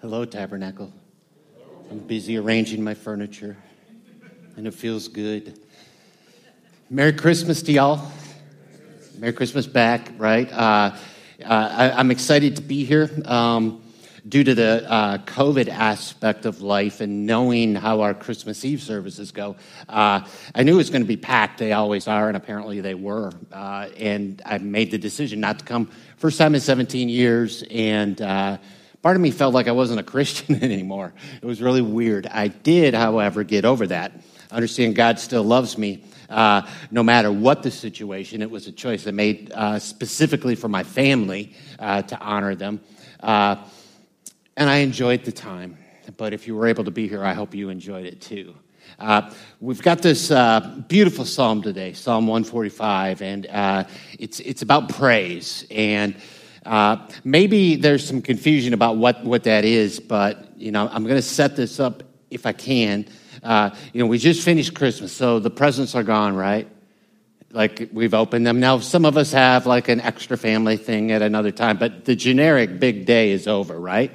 Hello, Tabernacle. I'm busy arranging my furniture, and it feels good. Merry Christmas to y'all. Merry Christmas back, right? Uh, uh, I, am excited to be here um, due to the uh, COVID aspect of life and knowing how our Christmas Eve services go. Uh, I knew it was going to be packed. They always are, and apparently they were. Uh, and I made the decision not to come. First time in 17 years, and uh, part of me felt like I wasn't a Christian anymore. It was really weird. I did, however, get over that. Understand God still loves me. Uh, no matter what the situation, it was a choice I made uh, specifically for my family uh, to honor them. Uh, and I enjoyed the time. But if you were able to be here, I hope you enjoyed it too. Uh, we've got this uh, beautiful psalm today, Psalm 145, and uh, it's, it's about praise. And uh, maybe there's some confusion about what, what that is, but you know, I'm going to set this up if I can. Uh, you know, we just finished Christmas, so the presents are gone, right? Like we've opened them. Now, some of us have like an extra family thing at another time, but the generic big day is over, right?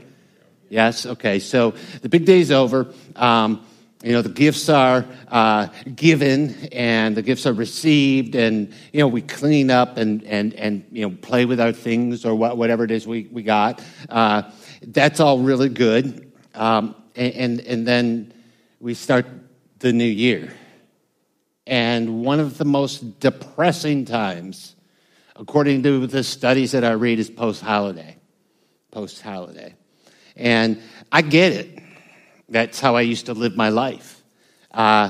Yes? Okay, so the big day is over. Um, you know the gifts are uh, given and the gifts are received and you know we clean up and and and you know play with our things or what, whatever it is we, we got. Uh, that's all really good. Um, and, and and then we start the new year. And one of the most depressing times according to the studies that i read is post holiday post holiday and i get it that's how I used to live my life. Uh,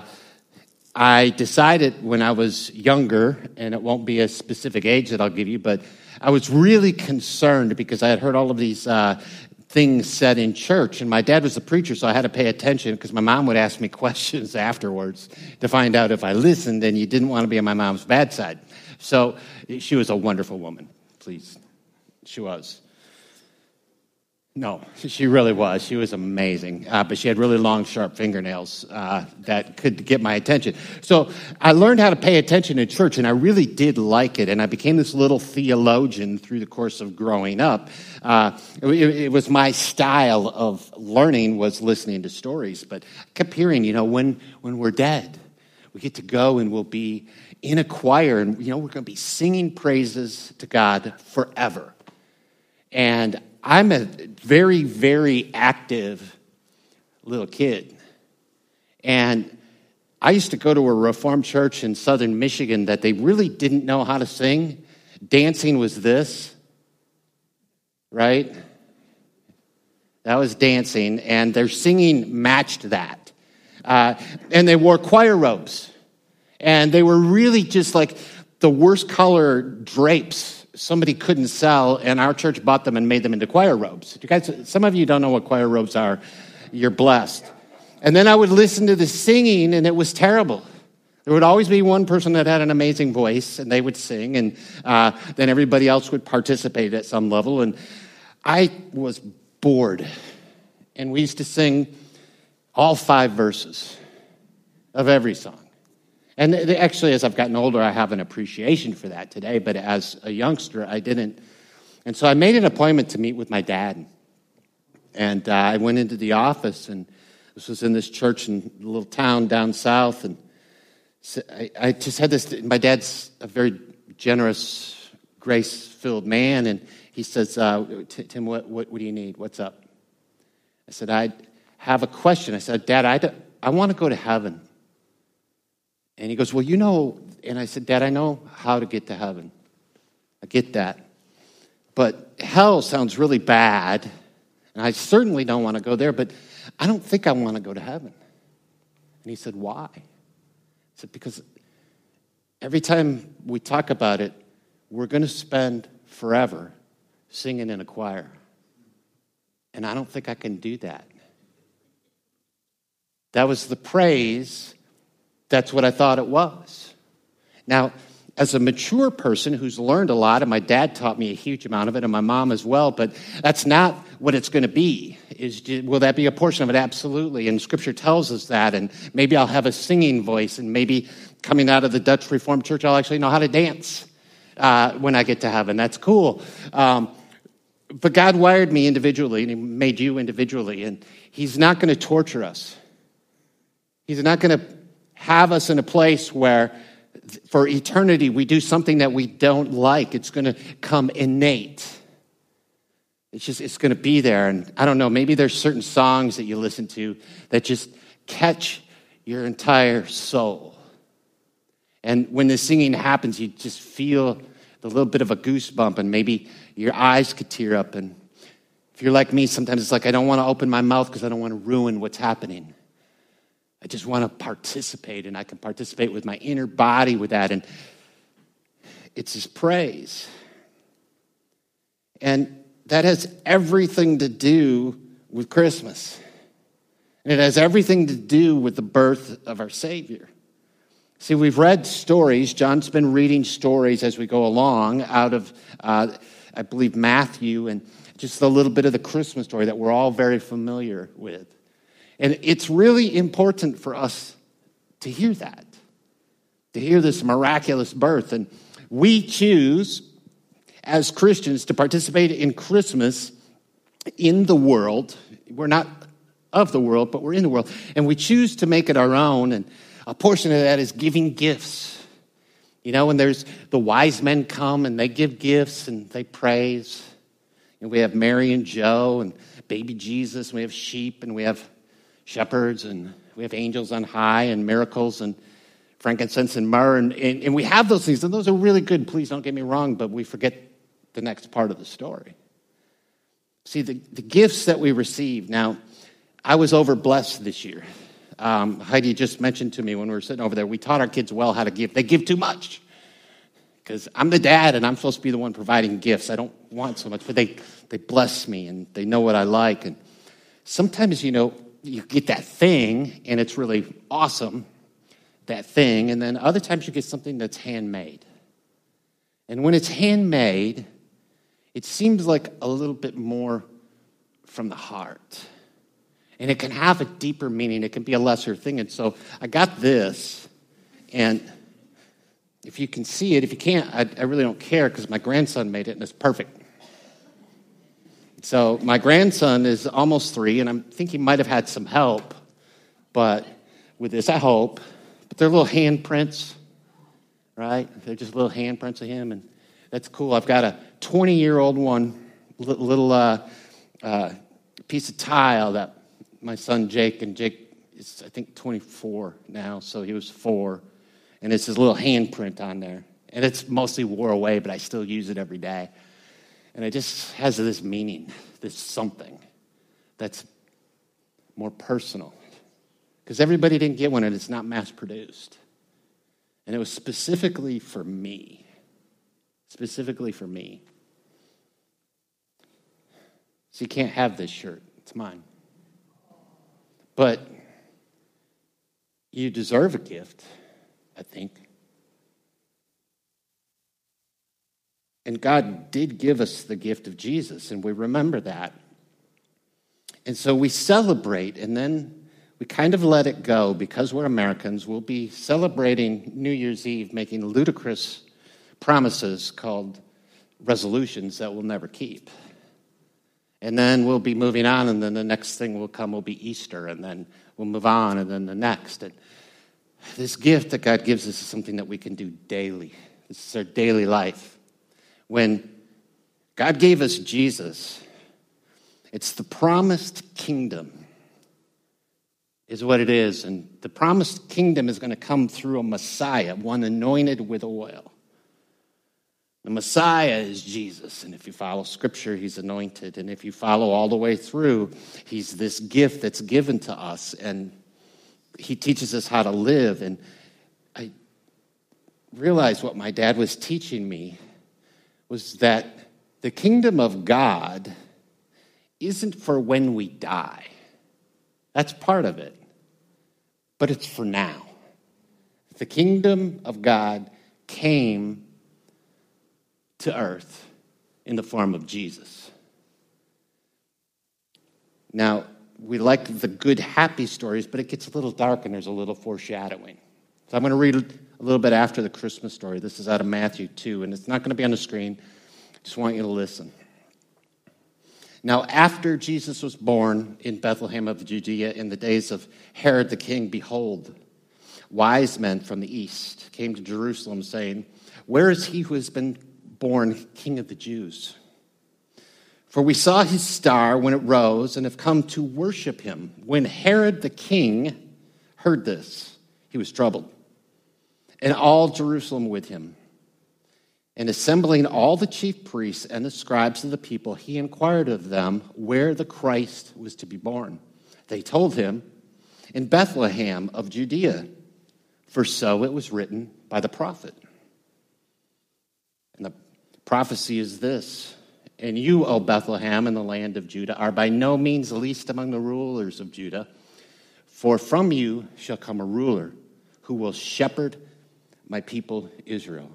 I decided when I was younger, and it won't be a specific age that I'll give you, but I was really concerned because I had heard all of these uh, things said in church, and my dad was a preacher, so I had to pay attention because my mom would ask me questions afterwards to find out if I listened, and you didn't want to be on my mom's bad side. So she was a wonderful woman, please. She was. No, she really was. She was amazing. Uh, but she had really long, sharp fingernails uh, that could get my attention. So I learned how to pay attention in church, and I really did like it. And I became this little theologian through the course of growing up. Uh, it, it, was my style of learning was listening to stories. But I kept hearing, you know, when, when we're dead, we get to go and we'll be in a choir, and, you know, we're going to be singing praises to God forever. And I'm a very, very active little kid. And I used to go to a Reformed church in southern Michigan that they really didn't know how to sing. Dancing was this, right? That was dancing, and their singing matched that. Uh, and they wore choir robes. And they were really just like the worst color drapes somebody couldn't sell, and our church bought them and made them into choir robes. You guys, some of you don't know what choir robes are. You're blessed. And then I would listen to the singing, and it was terrible. There would always be one person that had an amazing voice, and they would sing, and uh, then everybody else would participate at some level. And I was bored. And we used to sing all five verses of every song. And actually, as I've gotten older, I have an appreciation for that today, but as a youngster, I didn't. And so I made an appointment to meet with my dad. And uh, I went into the office, and this was in this church in a little town down south. And I, I just had this my dad's a very generous, grace filled man. And he says, uh, Tim, what, what, what do you need? What's up? I said, I have a question. I said, Dad, I, I want to go to heaven. And he goes, Well, you know, and I said, Dad, I know how to get to heaven. I get that. But hell sounds really bad. And I certainly don't want to go there, but I don't think I want to go to heaven. And he said, Why? I said, Because every time we talk about it, we're going to spend forever singing in a choir. And I don't think I can do that. That was the praise that's what I thought it was. Now, as a mature person who's learned a lot, and my dad taught me a huge amount of it, and my mom as well, but that's not what it's going to be. Is will that be a portion of it? Absolutely, and Scripture tells us that. And maybe I'll have a singing voice, and maybe coming out of the Dutch Reformed Church, I'll actually know how to dance uh, when I get to heaven. That's cool. Um, But God wired me individually, and He made you individually, and He's not going to torture us. He's not going to have us in a place where for eternity we do something that we don't like. It's going to come innate. It's just, it's going to be there. And I don't know, maybe there's certain songs that you listen to that just catch your entire soul. And when the singing happens, you just feel a little bit of a goosebump, and maybe your eyes could tear up. And if you're like me, sometimes it's like I don't want to open my mouth because I don't want to ruin what's happening. I just want to participate, and I can participate with my inner body with that. And it's His praise. And that has everything to do with Christmas. And it has everything to do with the birth of our Savior. See, we've read stories. John's been reading stories as we go along out of, uh, I believe, Matthew and just a little bit of the Christmas story that we're all very familiar with. And it's really important for us to hear that, to hear this miraculous birth. And we choose, as Christians, to participate in Christmas in the world. We're not of the world, but we're in the world. And we choose to make it our own. And a portion of that is giving gifts. You know, when there's the wise men come and they give gifts and they praise. And we have Mary and Joe and baby Jesus, and we have sheep, and we have shepherds and we have angels on high and miracles and frankincense and myrrh. And, and, and, we have those things, and those are really good. Please don't get me wrong, but we forget the next part of the story. See, the, the gifts that we receive. Now, I was over blessed this year. Um, Heidi just mentioned to me when we were sitting over there, we taught our kids well how to give. They give too much because I'm the dad and I'm supposed to be the one providing gifts. I don't want so much, but they, they bless me and they know what I like. And sometimes, you know, you get that thing and it's really awesome, that thing. And then other times you get something that's handmade. And when it's handmade, it seems like a little bit more from the heart. And it can have a deeper meaning, it can be a lesser thing. And so I got this, and if you can see it, if you can't, I, I really don't care because my grandson made it and it's perfect. So my grandson is almost three, and I think he might have had some help, but with this, I hope. But they're little handprints, right? They're just little handprints of him, and that's cool. I've got a 20 year old one, little uh, uh, piece of tile that my son Jake, and Jake is, I think, 24 now, so he was four, and it's his little handprint on there. And it's mostly wore away, but I still use it every day. And it just has this meaning, this something that's more personal. Because everybody didn't get one and it's not mass produced. And it was specifically for me. Specifically for me. So you can't have this shirt, it's mine. But you deserve a gift, I think. And God did give us the gift of Jesus, and we remember that. And so we celebrate, and then we kind of let it go because we're Americans. We'll be celebrating New Year's Eve, making ludicrous promises called resolutions that we'll never keep. And then we'll be moving on, and then the next thing will come will be Easter, and then we'll move on, and then the next. And this gift that God gives us is something that we can do daily. This is our daily life when God gave us Jesus, it's the promised kingdom, is what it is. And the promised kingdom is going to come through a Messiah, one anointed with oil. The Messiah is Jesus. And if you follow scripture, he's anointed. And if you follow all the way through, he's this gift that's given to us. And he teaches us how to live. And I realized what my dad was teaching me was that the kingdom of God isn't for when we die. That's part of it, but it's for now. The kingdom of God came to earth in the form of Jesus. Now, we like the good, happy stories, but it gets a little dark and there's a little foreshadowing. So I'm going to read a little bit after the Christmas story. This is out of Matthew 2, and it's not going to be on the screen. Just want you to listen. Now, after Jesus was born in Bethlehem of Judea in the days of Herod the king, behold, wise men from the east came to Jerusalem, saying, Where is he who has been born king of the Jews? For we saw his star when it rose and have come to worship him. When Herod the king heard this, he was troubled, and all Jerusalem with him. And assembling all the chief priests and the scribes of the people, he inquired of them where the Christ was to be born. They told him, In Bethlehem of Judea, for so it was written by the prophet. And the prophecy is this And you, O Bethlehem, in the land of Judah, are by no means least among the rulers of Judah, for from you shall come a ruler who will shepherd my people Israel.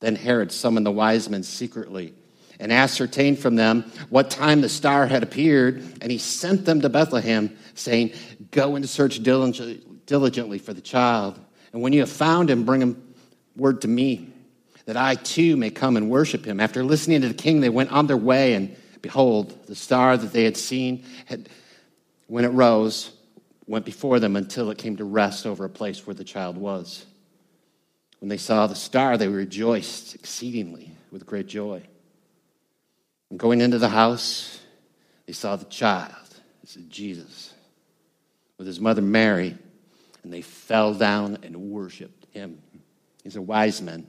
Then Herod summoned the wise men secretly and ascertained from them what time the star had appeared, and he sent them to Bethlehem, saying, Go and search diligently for the child, and when you have found him, bring him word to me, that I too may come and worship him. After listening to the king, they went on their way, and behold, the star that they had seen had, when it rose, went before them until it came to rest over a place where the child was. When they saw the star, they rejoiced exceedingly with great joy. And going into the house, they saw the child, this is Jesus, with his mother Mary, and they fell down and worshiped him. These are wise men.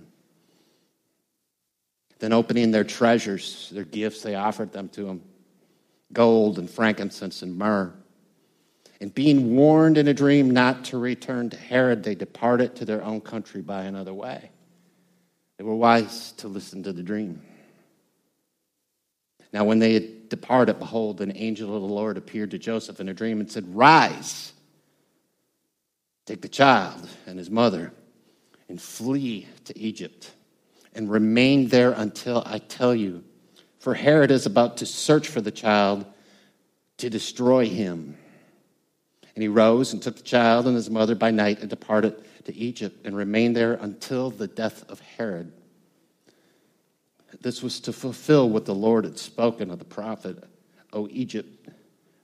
Then, opening their treasures, their gifts, they offered them to him gold and frankincense and myrrh. And being warned in a dream not to return to Herod, they departed to their own country by another way. They were wise to listen to the dream. Now, when they had departed, behold, an angel of the Lord appeared to Joseph in a dream and said, Rise, take the child and his mother, and flee to Egypt, and remain there until I tell you. For Herod is about to search for the child to destroy him. And he rose and took the child and his mother by night and departed to Egypt and remained there until the death of Herod. This was to fulfill what the Lord had spoken of the prophet O Egypt,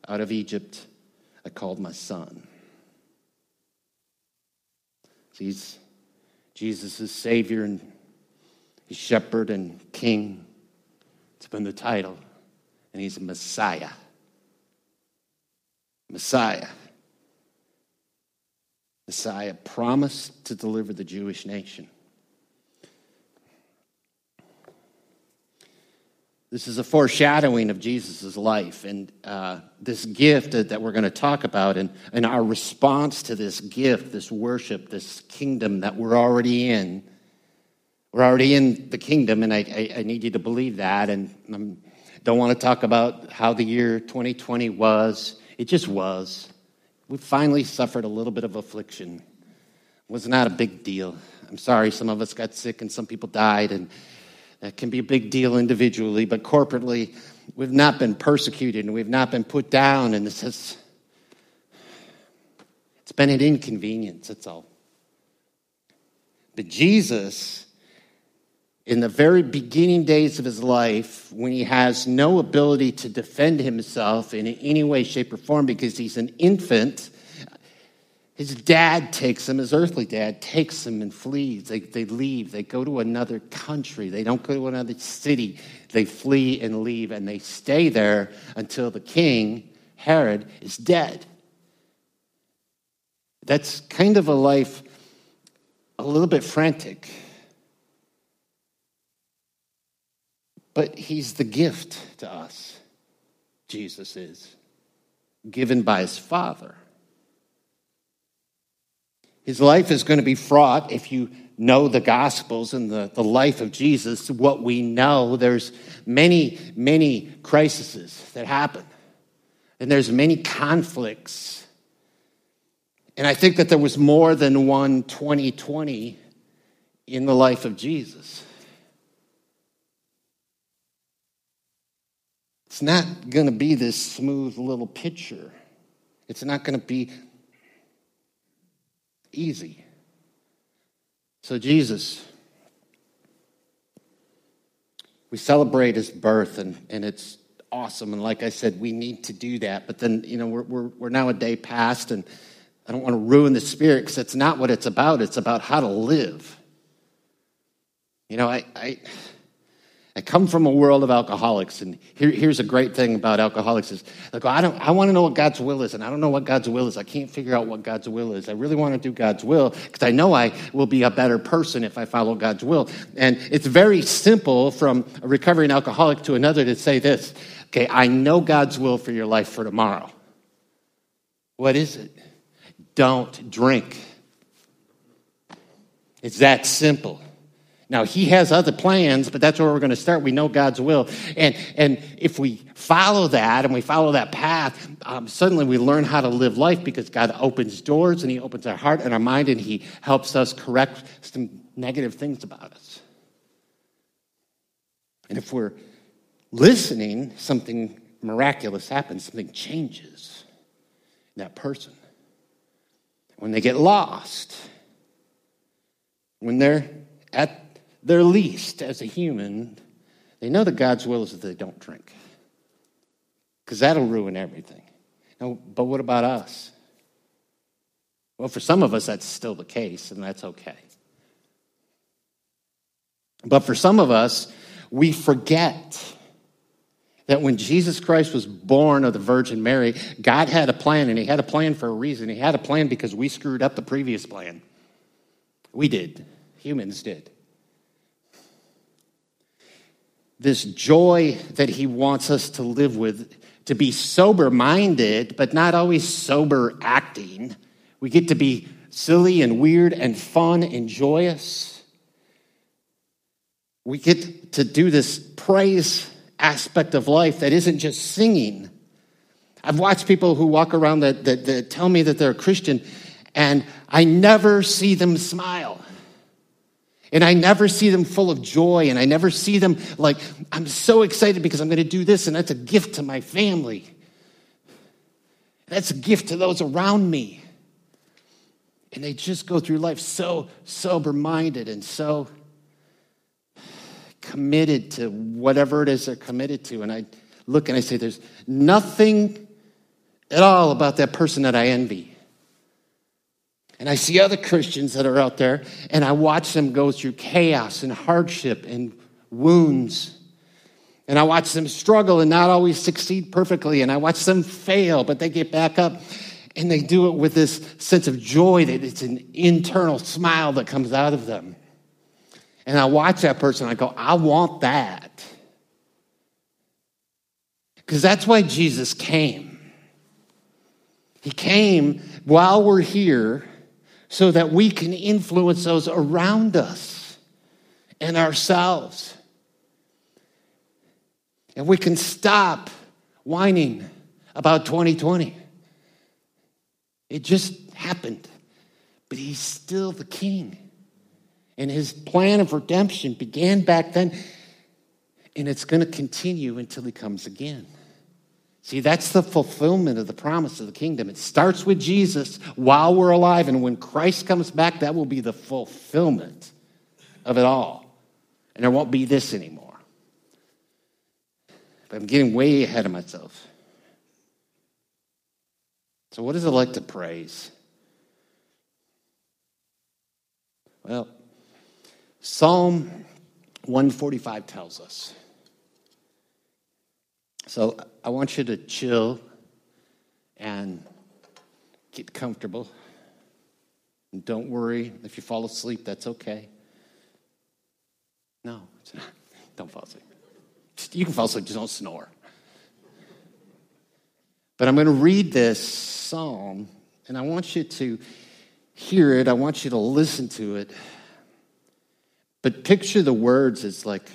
out of Egypt I called my son. He's Jesus' Savior and He's Shepherd and King. It's been the title. And He's Messiah. Messiah. Messiah promised to deliver the Jewish nation. This is a foreshadowing of Jesus' life and uh, this gift that, we're going to talk about, and, and our response to this gift, this worship, this kingdom that we're already in. We're already in the kingdom, and I, I, I need you to believe that. And I don't want to talk about how the year 2020 was, it just was we finally suffered a little bit of affliction. It was not a big deal. I'm sorry, some of us got sick and some people died, and that can be a big deal individually, but corporately, we've not been persecuted and we've not been put down, and this has it's been an inconvenience, that's all. But Jesus in the very beginning days of his life, when he has no ability to defend himself in any way, shape, or form because he's an infant, his dad takes him, his earthly dad takes him and flees. They, they leave. They go to another country. They don't go to another city. They flee and leave, and they stay there until the king, Herod, is dead. That's kind of a life a little bit frantic But he's the gift to us, Jesus is, given by his Father. His life is going to be fraught if you know the Gospels and the, the life of Jesus, what we know. There's many, many crises that happen, and there's many conflicts. And I think that there was more than one 2020 in the life of Jesus. It's not going to be this smooth little picture. It's not going to be easy. So, Jesus, we celebrate his birth, and, and it's awesome. And like I said, we need to do that. But then, you know, we're, we're, we're now a day past, and I don't want to ruin the spirit because it's not what it's about. It's about how to live. You know, I, I, I come from a world of alcoholics, and here, here's a great thing about alcoholics is they go, I, don't, I want to know what God's will is, and I don't know what God's will is. I can't figure out what God's will is. I really want to do God's will because I know I will be a better person if I follow God's will. And it's very simple from a recovering alcoholic to another to say this okay, I know God's will for your life for tomorrow. What is it? Don't drink. It's that simple. Now, he has other plans, but that's where we're going to start. We know God's will. And, and if we follow that and we follow that path, um, suddenly we learn how to live life because God opens doors and he opens our heart and our mind and he helps us correct some negative things about us. And if we're listening, something miraculous happens, something changes in that person. When they get lost, when they're at their least as a human, they know that God's will is that they don't drink. Because that'll ruin everything. Now, but what about us? Well, for some of us, that's still the case, and that's okay. But for some of us, we forget that when Jesus Christ was born of the Virgin Mary, God had a plan, and He had a plan for a reason. He had a plan because we screwed up the previous plan. We did, humans did. This joy that he wants us to live with, to be sober minded, but not always sober acting. We get to be silly and weird and fun and joyous. We get to do this praise aspect of life that isn't just singing. I've watched people who walk around that, that, that tell me that they're a Christian, and I never see them smile. And I never see them full of joy, and I never see them like, I'm so excited because I'm going to do this, and that's a gift to my family. That's a gift to those around me. And they just go through life so sober minded and so committed to whatever it is they're committed to. And I look and I say, There's nothing at all about that person that I envy. And I see other Christians that are out there, and I watch them go through chaos and hardship and wounds. And I watch them struggle and not always succeed perfectly. And I watch them fail, but they get back up and they do it with this sense of joy that it's an internal smile that comes out of them. And I watch that person, I go, I want that. Because that's why Jesus came. He came while we're here so that we can influence those around us and ourselves. And we can stop whining about 2020. It just happened. But he's still the king. And his plan of redemption began back then, and it's going to continue until he comes again. See, that's the fulfillment of the promise of the kingdom. It starts with Jesus while we're alive, and when Christ comes back, that will be the fulfillment of it all. And there won't be this anymore. But I'm getting way ahead of myself. So, what is it like to praise? Well, Psalm 145 tells us. So I want you to chill and get comfortable. And don't worry if you fall asleep, that's okay. No, don't fall asleep. You can fall asleep, just don't snore. But I'm going to read this psalm, and I want you to hear it. I want you to listen to it. But picture the words as like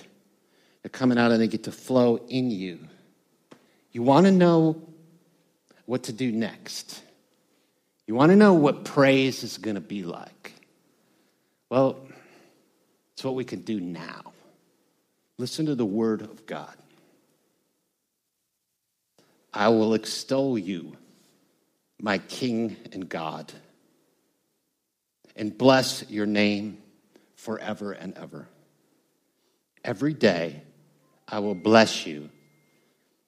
they're coming out and they get to flow in you. You want to know what to do next. You want to know what praise is going to be like. Well, it's what we can do now. Listen to the word of God. I will extol you, my King and God, and bless your name forever and ever. Every day I will bless you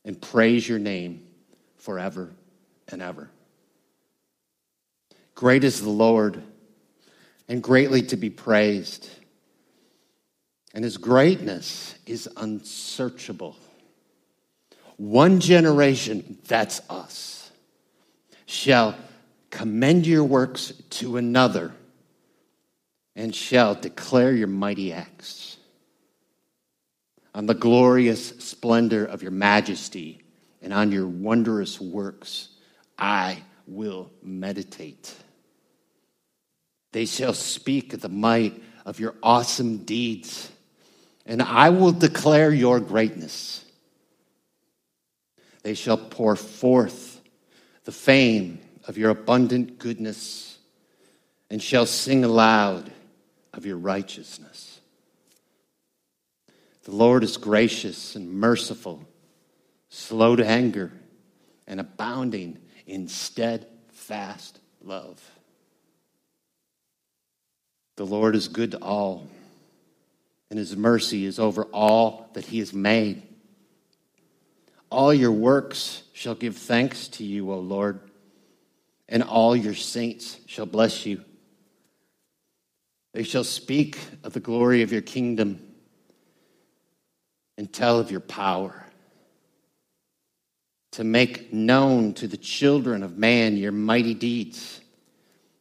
and praise your name forever and ever. Great is the Lord, and greatly to be praised. And his greatness is unsearchable. One generation, that's us, shall commend your works to another and shall declare your mighty acts. On the glorious splendor of your majesty and on your wondrous works, I will meditate. They shall speak of the might of your awesome deeds, and I will declare your greatness. They shall pour forth the fame of your abundant goodness and shall sing aloud of your righteousness. The Lord is gracious and merciful, slow to anger, and abounding in steadfast love. The Lord is good to all, and his mercy is over all that he has made. All your works shall give thanks to you, O Lord, and all your saints shall bless you. They shall speak of the glory of your kingdom and tell of your power, to make known to the children of man your mighty deeds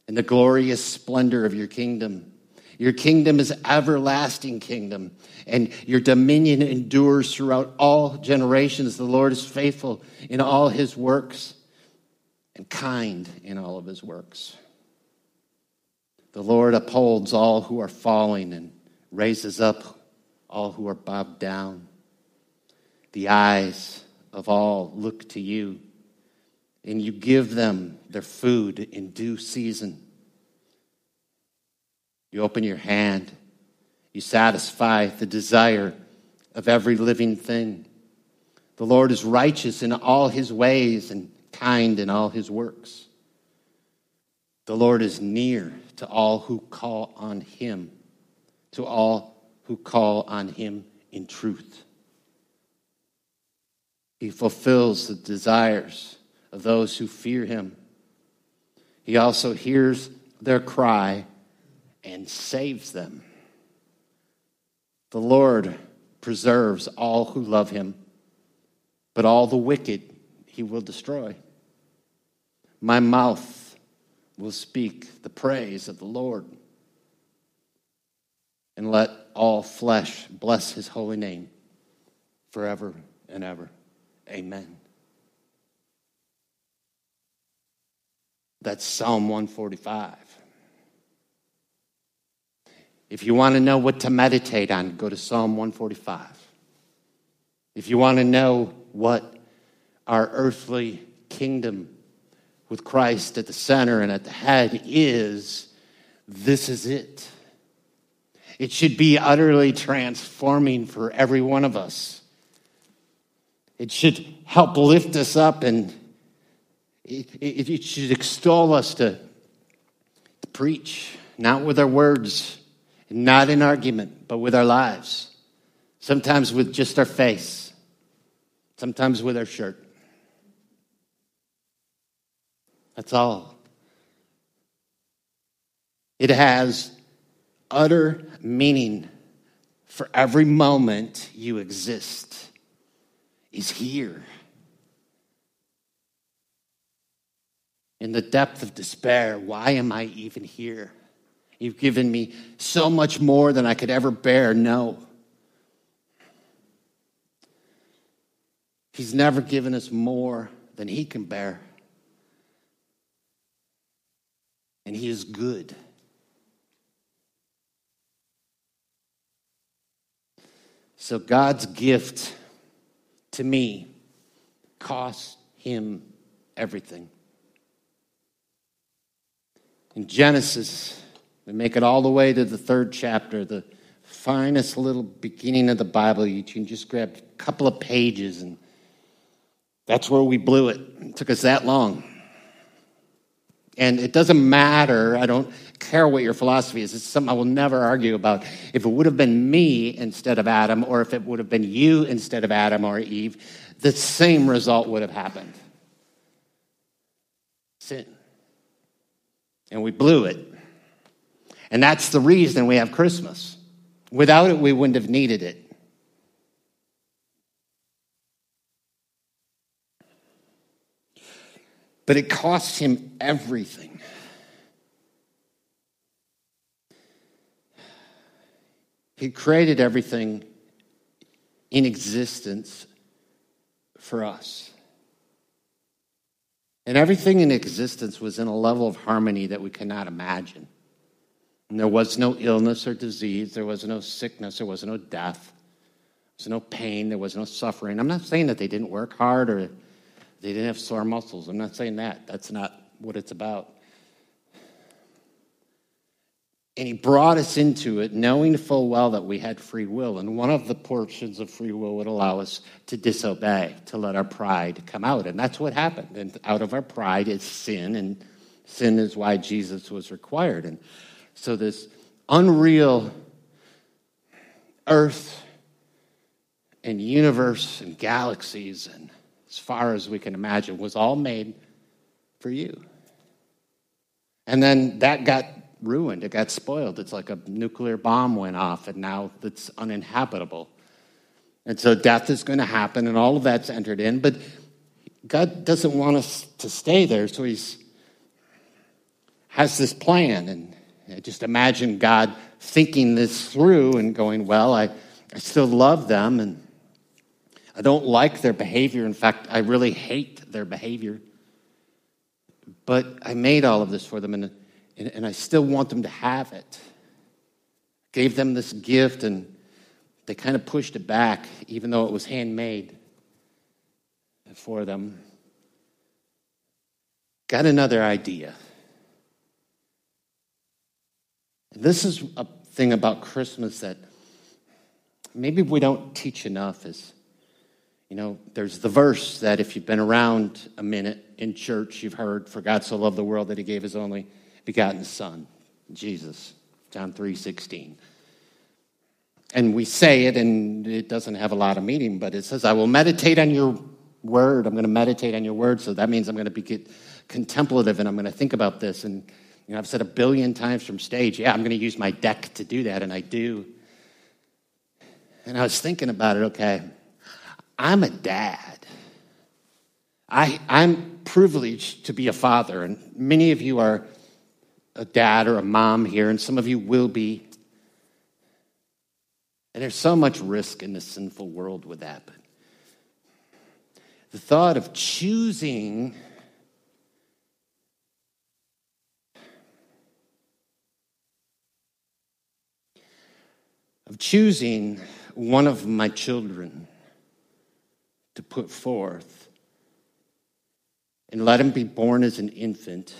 and the glorious splendor of your kingdom. Your kingdom is everlasting kingdom, and your dominion endures throughout all generations. The Lord is faithful in all his works and kind in all of his works. The Lord upholds all who are falling and raises up all who are bowed down. The eyes of all look to you, and you give them their food in due season. You open your hand, you satisfy the desire of every living thing. The Lord is righteous in all his ways and kind in all his works. The Lord is near to all who call on him, to all who call on him in truth. He fulfills the desires of those who fear him. He also hears their cry and saves them. The Lord preserves all who love him, but all the wicked he will destroy. My mouth will speak the praise of the Lord. And let all flesh bless his holy name forever and ever. Amen. That's Psalm 145. If you want to know what to meditate on, go to Psalm 145. If you want to know what our earthly kingdom with Christ at the center and at the head is this is it. It should be utterly transforming for every one of us. It should help lift us up and it, it, it should extol us to, to preach, not with our words, not in argument, but with our lives. Sometimes with just our face, sometimes with our shirt. That's all. It has utter meaning for every moment you exist is here. In the depth of despair, why am I even here? You've given me so much more than I could ever bear. No. He's never given us more than He can bear. and He is good. So God's gift to me cost Him everything. In Genesis, we make it all the way to the third chapter, the finest little beginning of the Bible. You can just grab a couple of pages, and that's where we blew it. It took us that long. And it doesn't matter, I don't care what your philosophy is. It's something I will never argue about. If it would have been me instead of Adam, or if it would have been you instead of Adam or Eve, the same result would have happened sin. And we blew it. And that's the reason we have Christmas. Without it, we wouldn't have needed it. But it cost him everything. He created everything in existence for us. And everything in existence was in a level of harmony that we cannot imagine. And there was no illness or disease, there was no sickness, there was no death, there was no pain, there was no suffering. I'm not saying that they didn't work hard or they didn't have sore muscles. I'm not saying that. That's not what it's about. And he brought us into it knowing full well that we had free will. And one of the portions of free will would allow us to disobey, to let our pride come out. And that's what happened. And out of our pride is sin, and sin is why Jesus was required. And so this unreal earth and universe and galaxies and as far as we can imagine was all made for you. And then that got ruined. It got spoiled. It's like a nuclear bomb went off, and now it's uninhabitable. And so death is going to happen, and all of that's entered in. But God doesn't want us to stay there, so He's has this plan. And just imagine God thinking this through and going, Well, I, I still love them, and I don't like their behavior. In fact, I really hate their behavior. But I made all of this for them, and and, and I still want them to have it. Gave them this gift, and they kind of pushed it back, even though it was handmade for them. Got another idea. This is a thing about Christmas that maybe we don't teach enough is you know there's the verse that if you've been around a minute in church you've heard for god so loved the world that he gave his only begotten Son, Jesus, John 3 16. And we say it, and it doesn't have a lot of meaning, but it says, I will meditate on your word. I'm going to meditate on your word. So that means I'm going to be contemplative and I'm going to think about this. And you know, I've said a billion times from stage, yeah, I'm going to use my deck to do that, and I do. And I was thinking about it, okay, I'm a dad. I, I'm privileged to be a father, and many of you are a dad or a mom here, and some of you will be. And there's so much risk in this sinful world with that. But the thought of choosing of choosing one of my children to put forth and let him be born as an infant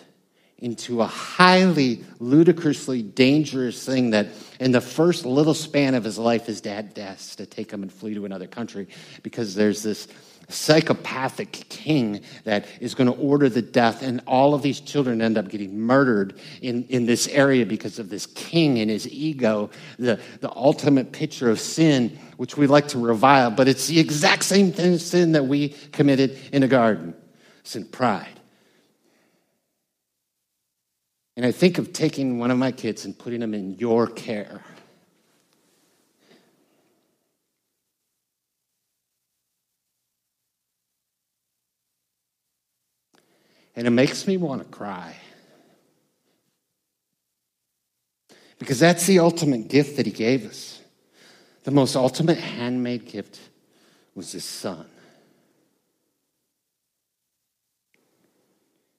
into a highly ludicrously dangerous thing that in the first little span of his life his dad has to take him and flee to another country because there's this psychopathic king that is going to order the death and all of these children end up getting murdered in, in this area because of this king and his ego the, the ultimate picture of sin which we like to revile but it's the exact same thing, sin that we committed in the garden sin pride and I think of taking one of my kids and putting them in your care. And it makes me want to cry. Because that's the ultimate gift that he gave us. The most ultimate handmade gift was his son.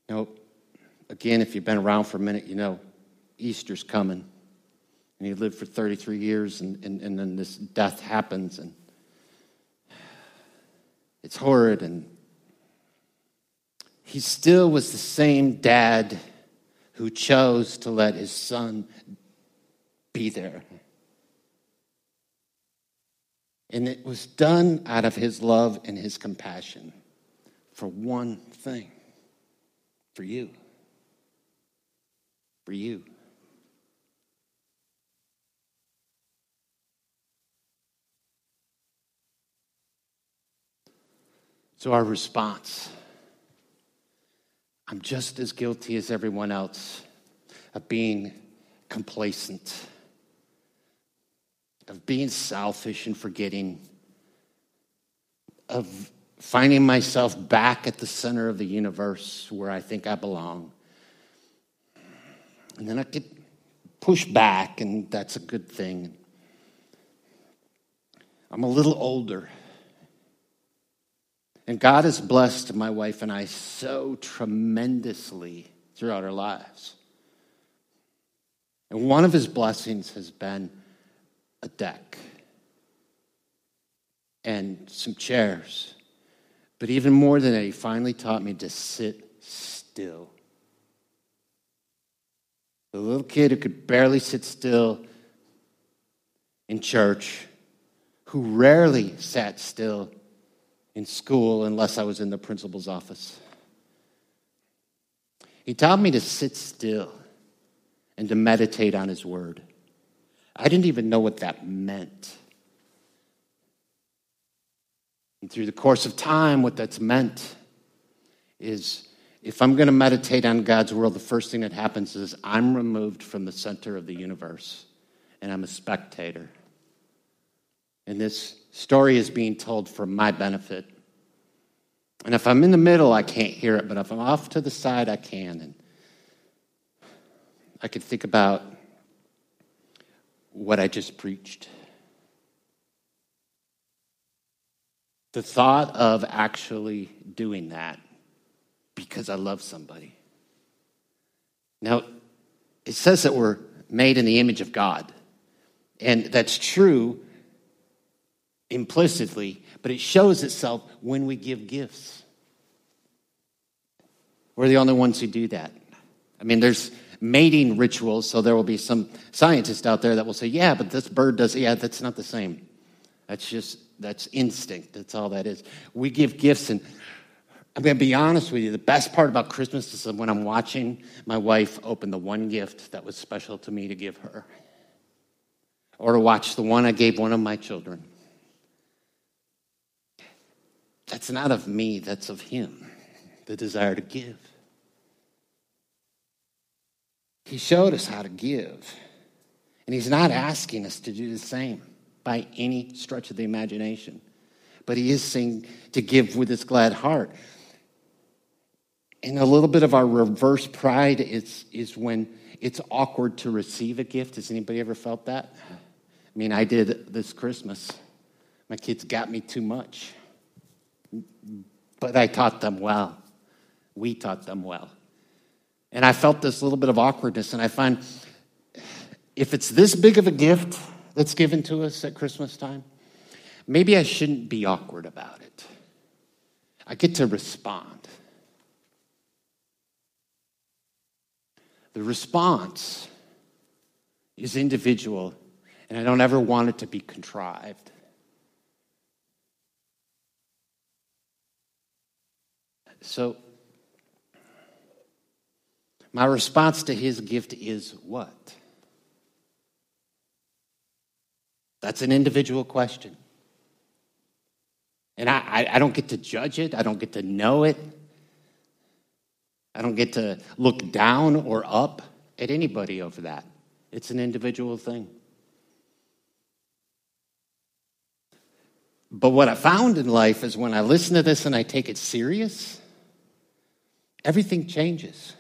Know, again, if you've been around for a minute, you know Easter's coming. And he lived for 33 years, and, and, and then this death happens, and it's horrid. And he still was the same dad who chose to let his son be there. And it was done out of his love and his compassion for one thing for you for you. So, our response I'm just as guilty as everyone else of being complacent, of being selfish and forgetting, of finding myself back at the center of the universe where I think I belong. And then I get pushed back, and that's a good thing. I'm a little older. And God has blessed my wife and I so tremendously throughout our lives. And one of his blessings has been a deck and some chairs. But even more than that, he finally taught me to sit still. The little kid who could barely sit still in church, who rarely sat still in school unless I was in the principal's office. He taught me to sit still and to meditate on his word. I didn't even know what that meant. And through the course of time, what that's meant is if I'm going to meditate on God's world, the first thing that happens is I'm removed from the center of the universe and I'm a spectator. And this story is being told for my benefit. And if I'm in the middle, I can't hear it, but if I'm off to the side, I can. And I could think about what I just preached. The thought of actually doing that because I love somebody. Now, it says that we're made in the image of God. And that's true implicitly, but it shows itself when we give gifts. We're the only ones who do that. I mean, there's mating rituals, so there will be some scientists out there that will say, yeah, but this bird does, yeah, that's not the same. That's just, that's instinct. That's all that is. We give gifts, and I'm going to be honest with you. The best part about Christmas is when I'm watching my wife open the one gift that was special to me to give her, or to watch the one I gave one of my children. That's not of me, that's of Him, the desire to give. He showed us how to give, and He's not asking us to do the same by any stretch of the imagination, but He is saying to give with His glad heart. And a little bit of our reverse pride is, is when it's awkward to receive a gift. Has anybody ever felt that? I mean, I did this Christmas. My kids got me too much. But I taught them well. We taught them well. And I felt this little bit of awkwardness. And I find if it's this big of a gift that's given to us at Christmas time, maybe I shouldn't be awkward about it. I get to respond. The response is individual, and I don't ever want it to be contrived. So, my response to his gift is what? That's an individual question. And I, I, don't get to judge it, I don't get to know it. I don't get to look down or up at anybody over that. It's an individual thing. But what I found in life is when I listen to this and I take it serious, everything changes.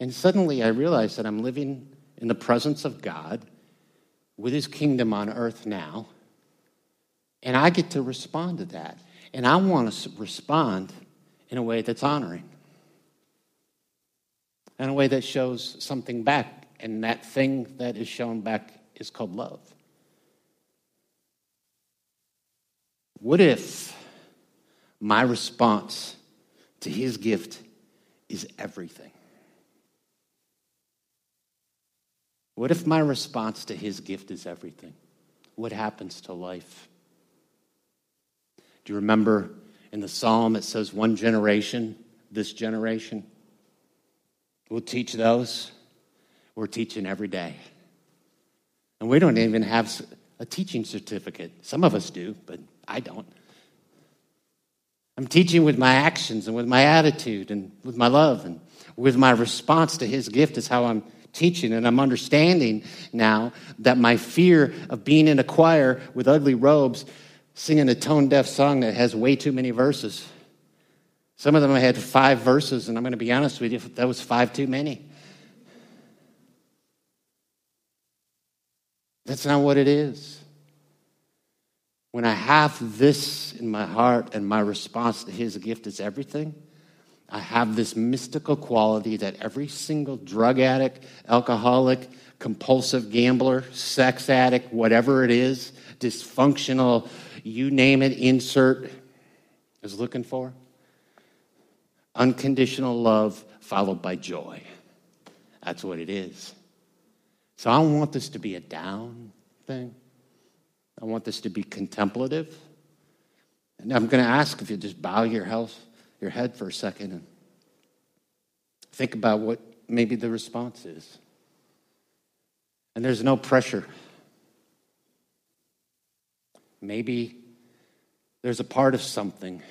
And suddenly I realize that I'm living in the presence of God with his kingdom on earth now. And I get to respond to that. And I want to respond in a way that's honoring in a way that shows something back. And that thing that is shown back is called love. What if my response to his gift is everything? What if my response to his gift is everything? What happens to life? Do you remember in the psalm it says, one generation, this generation? We'll teach those. We're teaching every day. And we don't even have a teaching certificate. Some of us do, but I don't. I'm teaching with my actions and with my attitude and with my love and with my response to his gift is how I'm teaching. And I'm understanding now that my fear of being in a choir with ugly robes, singing a tone deaf song that has way too many verses. Some of them I had five verses, and I'm going to be honest with you, that was five too many. That's not what it is. When I have this in my heart and my response to his gift is everything, I have this mystical quality that every single drug addict, alcoholic, compulsive gambler, sex addict, whatever it is, dysfunctional, you name it, insert, is looking for. Unconditional love followed by joy. That's what it is. So I don't want this to be a down thing. I want this to be contemplative. And I'm going to ask if you just bow your house your head for a second and think about what maybe the response is. And there's no pressure. Maybe there's a part of something.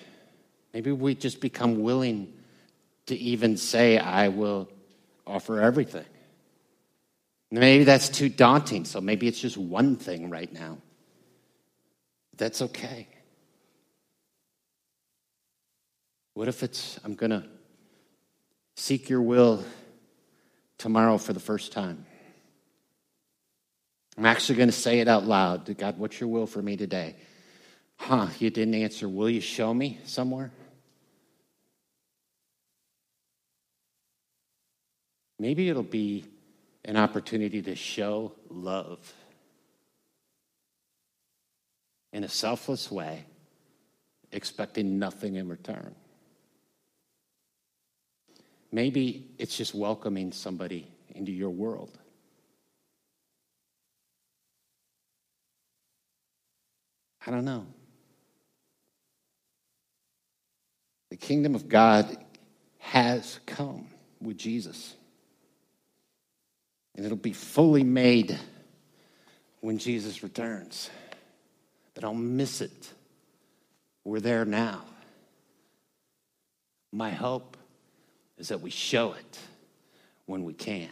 Maybe we just become willing to even say, I will offer everything. Maybe that's too daunting, so maybe it's just one thing right now. That's okay. What if it's, I'm going to seek your will tomorrow for the first time? I'm actually going to say it out loud. To God, what's your will for me today? Huh, you didn't answer. Will you show me somewhere? Maybe it'll be an opportunity to show love in a selfless way, expecting nothing in return. Maybe it's just welcoming somebody into your world. I don't know. The kingdom of God has come with Jesus. And it'll be fully made when Jesus returns. But I'll miss it. We're there now. My hope is that we show it when we can.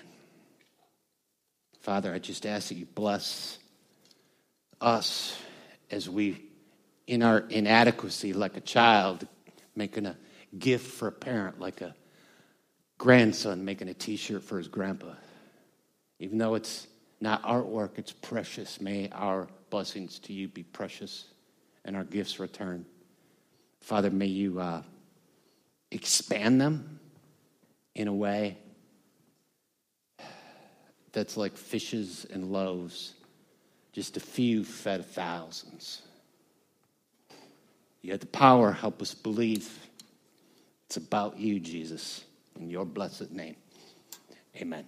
Father, I just ask that you bless us as we, in our inadequacy, like a child making a gift for a parent, like a grandson making a t shirt for his grandpa. Even though it's not artwork, it's precious. May our blessings to you be precious and our gifts return. Father, may you uh, expand them in a way that's like fishes and loaves, just a few fed thousands. You had the power, help us believe. It's about you, Jesus, in your blessed name. Amen.